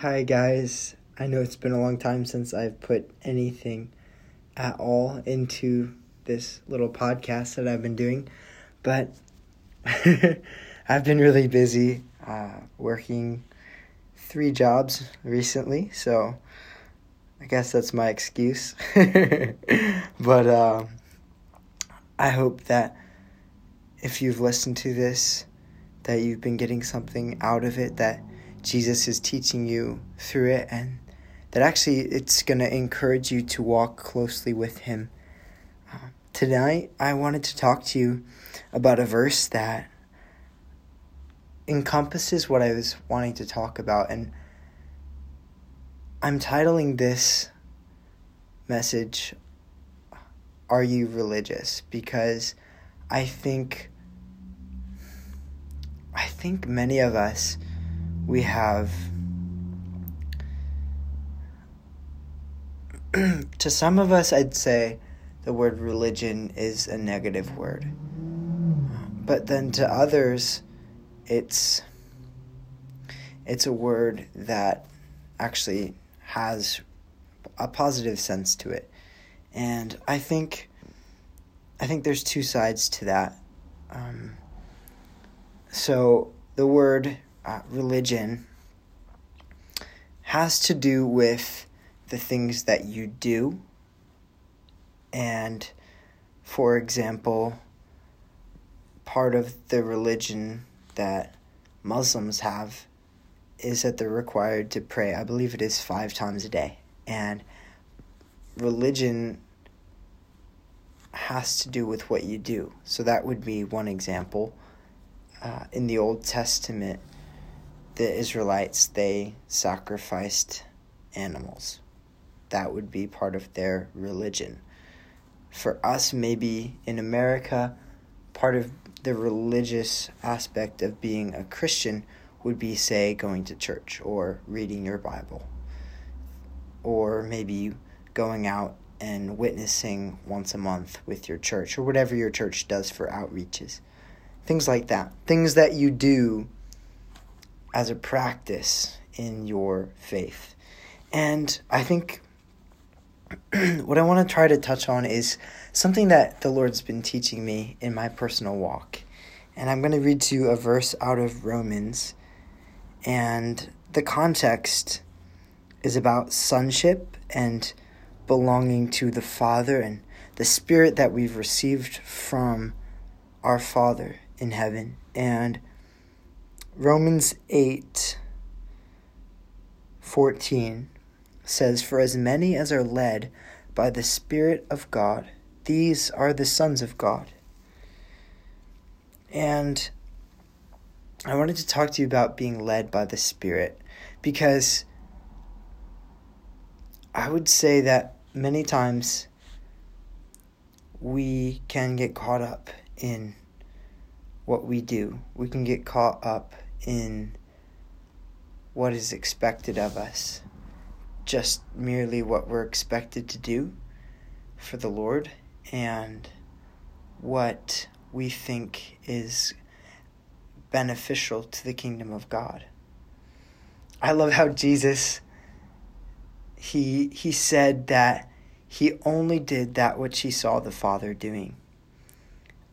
Hi, guys. I know it's been a long time since I've put anything at all into this little podcast that I've been doing, but I've been really busy uh, working three jobs recently, so I guess that's my excuse. but uh, I hope that if you've listened to this, that you've been getting something out of it, that Jesus is teaching you through it, and that actually it's going to encourage you to walk closely with Him. Uh, tonight, I wanted to talk to you about a verse that encompasses what I was wanting to talk about, and I'm titling this message, Are You Religious? Because I think. I think many of us we have to some of us I'd say the word religion is a negative word. But then to others it's it's a word that actually has a positive sense to it. And I think I think there's two sides to that. Um, so the word uh, religion has to do with the things that you do. And for example, part of the religion that Muslims have is that they're required to pray. I believe it is five times a day. And religion has to do with what you do. So that would be one example. Uh, in the Old Testament, the Israelites, they sacrificed animals. That would be part of their religion. For us, maybe in America, part of the religious aspect of being a Christian would be, say, going to church or reading your Bible. Or maybe going out and witnessing once a month with your church or whatever your church does for outreaches. Things like that. Things that you do as a practice in your faith. And I think what I want to try to touch on is something that the Lord's been teaching me in my personal walk. And I'm going to read to you a verse out of Romans. And the context is about sonship and belonging to the Father and the Spirit that we've received from our Father in heaven. And Romans 8 14 says, For as many as are led by the Spirit of God, these are the sons of God. And I wanted to talk to you about being led by the Spirit because I would say that many times we can get caught up in what we do. We can get caught up in what is expected of us, just merely what we're expected to do for the Lord and what we think is beneficial to the kingdom of God. I love how Jesus he he said that he only did that which he saw the Father doing.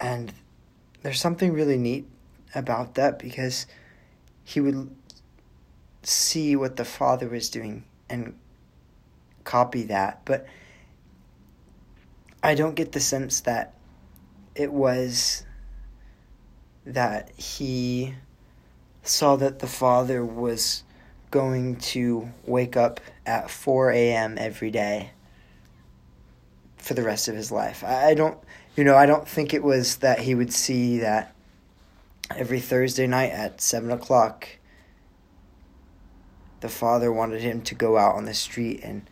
And there's something really neat about that because he would see what the father was doing and copy that. But I don't get the sense that it was that he saw that the father was going to wake up at 4 a.m. every day for the rest of his life. I don't, you know, I don't think it was that he would see that every Thursday night at 7 o'clock, the father wanted him to go out on the street and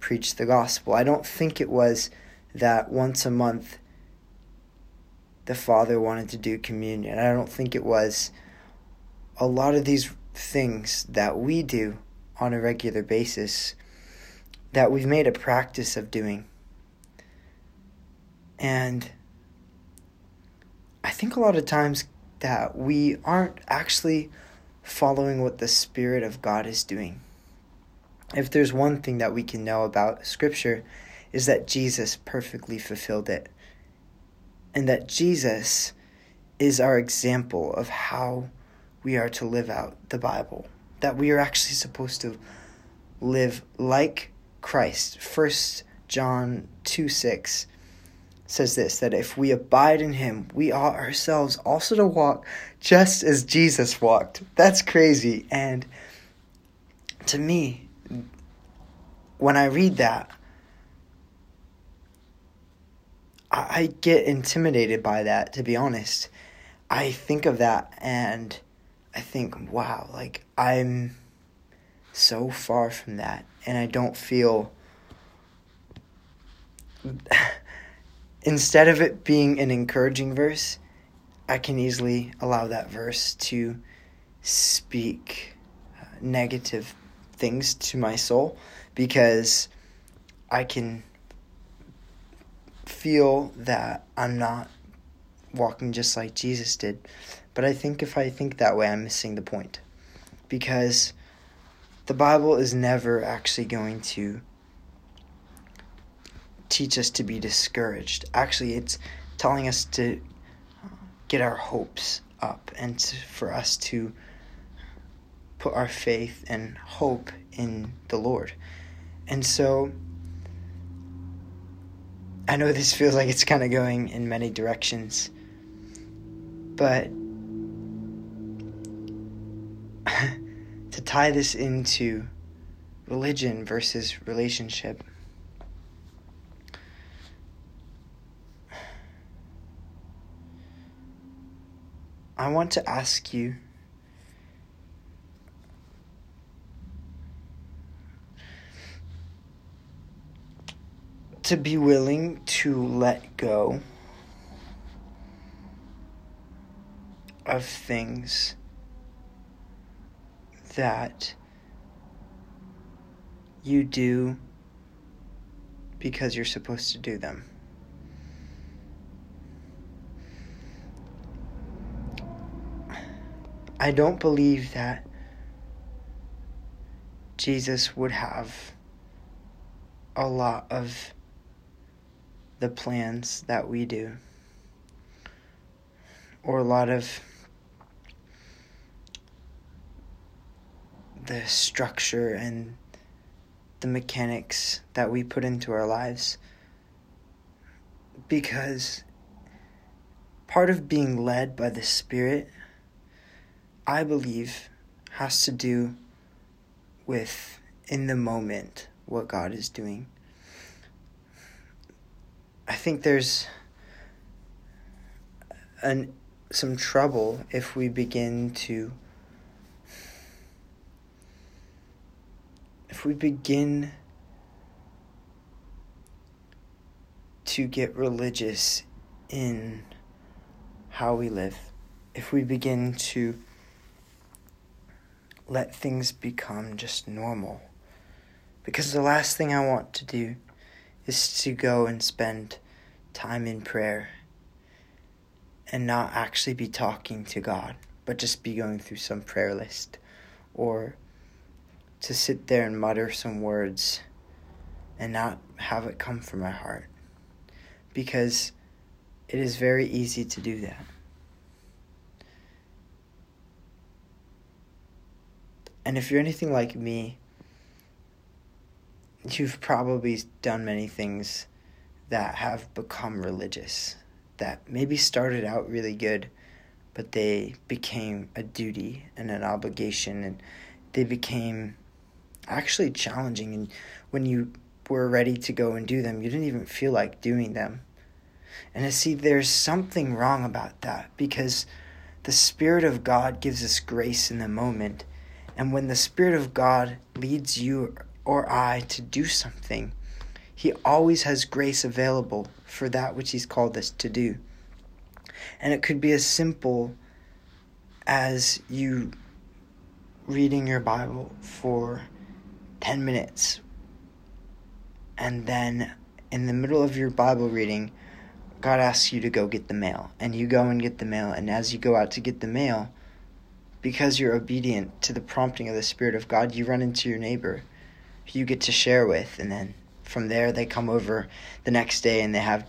preach the gospel. I don't think it was that once a month the father wanted to do communion. I don't think it was a lot of these things that we do on a regular basis that we've made a practice of doing. And I think a lot of times that we aren't actually following what the Spirit of God is doing. if there's one thing that we can know about Scripture, is that Jesus perfectly fulfilled it. And that Jesus is our example of how we are to live out the Bible. That we are actually supposed to live like Christ. First John 2 6 says this that if we abide in him, we ought ourselves also to walk just as Jesus walked. That's crazy. And to me, when I read that, I get intimidated by that, to be honest. I think of that and I think, wow, like I'm so far from that. And I don't feel. Instead of it being an encouraging verse, I can easily allow that verse to speak uh, negative things to my soul because I can feel that I'm not walking just like Jesus did. But I think if I think that way, I'm missing the point. Because the Bible is never actually going to teach us to be discouraged. Actually, it's telling us to uh, get our hopes up and to, for us to put our faith and hope in the Lord. And so I know this feels like it's kind of going in many directions, but to tie this into religion versus relationship. I want to ask you to be willing to let go of things that you do because you're supposed to do them. I don't believe that Jesus would have a lot of the plans that we do, or a lot of the structure and the mechanics that we put into our lives. Because part of being led by the Spirit, I believe, has to do with in the moment what God is doing. I think there's an some trouble if we begin to if we begin to get religious in how we live, if we begin to let things become just normal. Because the last thing I want to do is to go and spend time in prayer and not actually be talking to God, but just be going through some prayer list or to sit there and mutter some words and not have it come from my heart. Because it is very easy to do that. And if you're anything like me, you've probably done many things that have become religious that maybe started out really good but they became a duty and an obligation and they became actually challenging. And when you were ready to go and do them you didn't even feel like doing them. And I see there's something wrong about that because the spirit of god gives us grace in the moment and when the spirit of god leads you or I to do something, He always has grace available for that which He's called us to do. And it could be as simple as you reading your Bible for 10 minutes. And then in the middle of your Bible reading, God asks you to go get the mail. And you go and get the mail. And as you go out to get the mail, because you're obedient to the prompting of the Spirit of God, you run into your neighbor you get to share with, and then from there they come over the next day and they have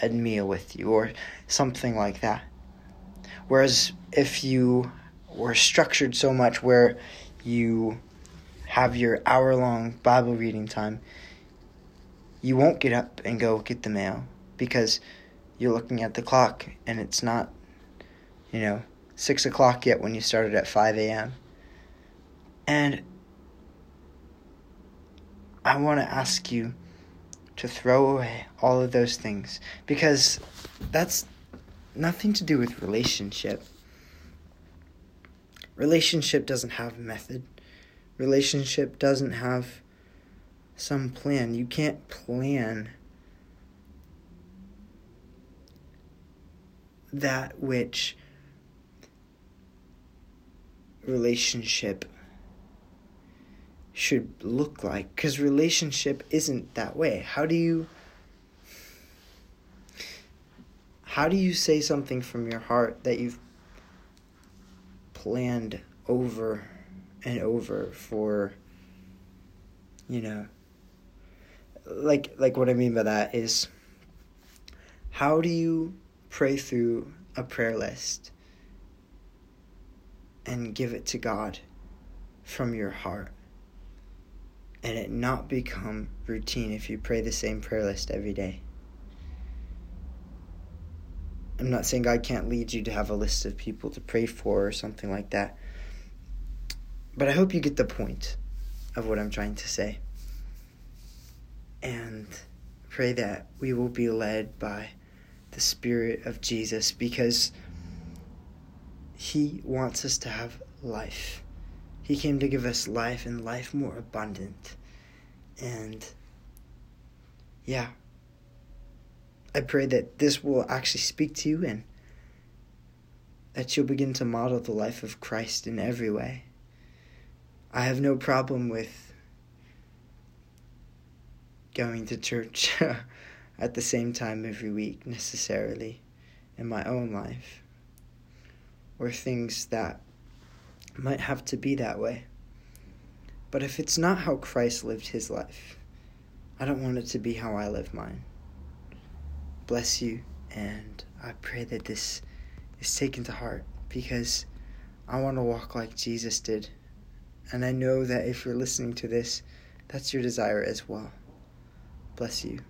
a meal with you or something like that. Whereas if you were structured so much where you have your hour long Bible reading time, you won't get up and go get the mail because you're looking at the clock and it's not, you know, six o'clock yet when you started at 5 a.m. And I want to ask you to throw away all of those things because that's nothing to do with relationship. Relationship doesn't have method. Relationship doesn't have some plan. You can't plan that which relationship should look like because relationship isn't that way. How do you how do you say something from your heart that you've planned over and over for you know? Like like what i mean by that is how do you pray through a prayer list and give it to god from your heart and it not become routine if you pray the same prayer list every day. I'm not saying God can't lead you to have a list of people to pray for or something like that. But I hope you get the point of what I'm trying to say. And pray that we will be led by the Spirit of Jesus because He wants us to have life. He came to give us life and life more abundant. And yeah, I pray that this will actually speak to you and that you'll begin to model the life of Christ in every way. I have no problem with going to church at the same time every week necessarily in my own life or things that might have to be that way. But if it's not how Christ lived his life, I don't want it to be how I live mine. Bless you, and I pray that this is taken to heart because I want to walk like Jesus did. And I know that if you're listening to this, that's your desire as well. Bless you.